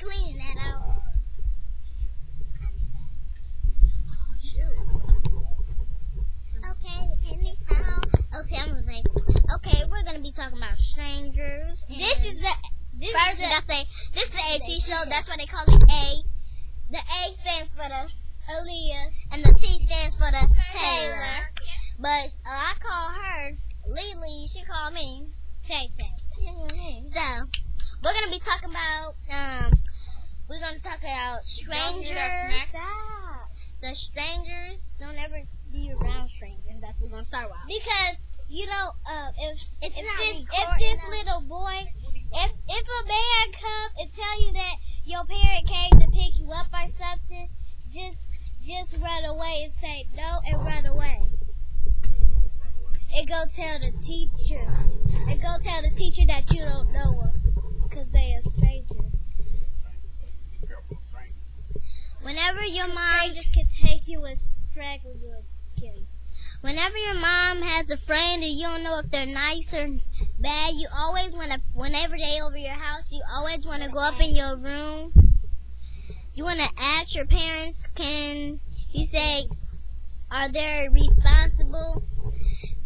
Is cleaning that out? Okay, anyhow. Okay, I'm gonna say, okay, we're gonna be talking about strangers. This is the, this first thing I say, this is the AT show, that's why they call it A. The A stands for the Aaliyah, and the T stands for the Taylor. But uh, I call her Lily, she called me Tay Tay. So, we're gonna be talking about, um, we're gonna talk about strangers. The strangers don't ever be around strangers. That's what we're gonna start with. Because you know, uh, if if this if this little boy, if if a man come and tell you that your parent came to pick you up or something, just just run away and say no and run away. And go tell the teacher. And go tell the teacher that you don't know her, cause they a stranger. Whenever your mom Strangers can take you and strangle you and kill you. Whenever your mom has a friend and you don't know if they're nice or bad, you always want to, whenever they over your house, you always want to go up in your room. You want to ask your parents, can you say, are they responsible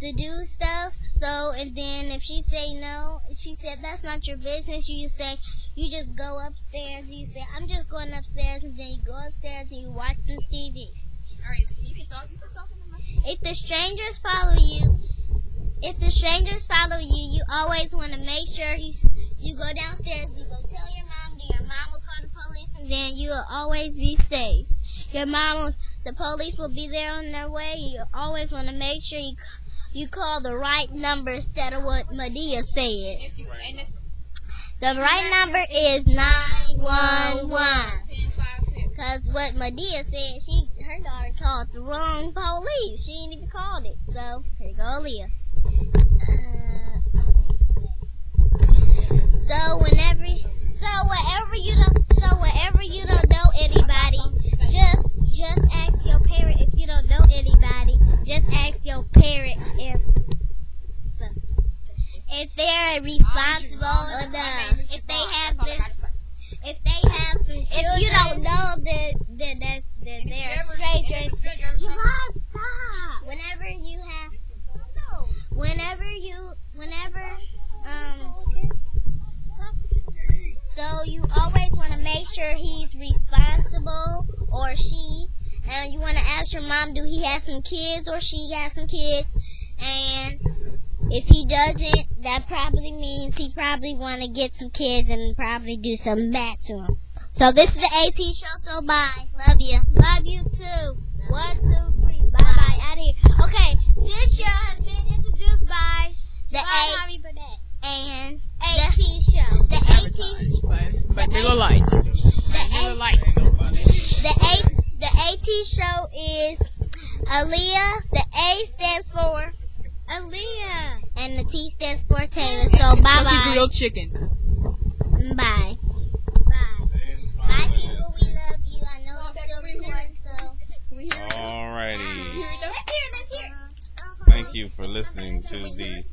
to do stuff? So, and then if she say no, she said that's not your business, you just say, you just go upstairs, you say, I'm just going upstairs, and then you go upstairs and you watch some TV. All right, you can talk, you can talk If the strangers follow you, if the strangers follow you, you always want to make sure he's, you go downstairs, you go tell your mom, then your mom will call the police, and then you will always be safe. Your mom, will, the police will be there on their way. You always want to make sure you, you call the right number instead of what Madea said. The right number is 911. Cause what Madea said, she her daughter called the wrong police. She ain't even called it. So here you go, Leah. Uh, so whenever, so whenever you don't, so whenever you don't know anybody, just just ask your parent if you don't know anybody. Just ask your parent if so, if they're responsible enough. If they have their if they have some children. If you don't know, then then that's then they're. Javon, stop. whenever you have whenever you whenever um so you always want to make sure he's responsible or she and you want to ask your mom do he have some kids or she has some kids and if he doesn't that probably means he probably want to get some kids and probably do something bad to him so this is the AT show so bye love you Love you too. One, two, three. Bye bye. Out of here. Okay, this show has been introduced by the Ron A Harvey Burnett. and AT show. the AT Advertised by, by The Miller A- Light. the Miller A- Light. The A the AT show is Aaliyah. The A stands for Aaliyah. and the T stands for Taylor. So bye Kentucky bye. grilled chicken. Mm, bye. Bye. Bye people, we love you. I know it's still recording, so Alrighty. let's hear, let's hear. Uh-huh. Thank you for listening to the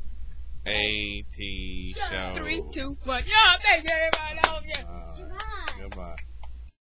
AT show. Three, two, one. Yeah, thank you, everybody. Goodbye.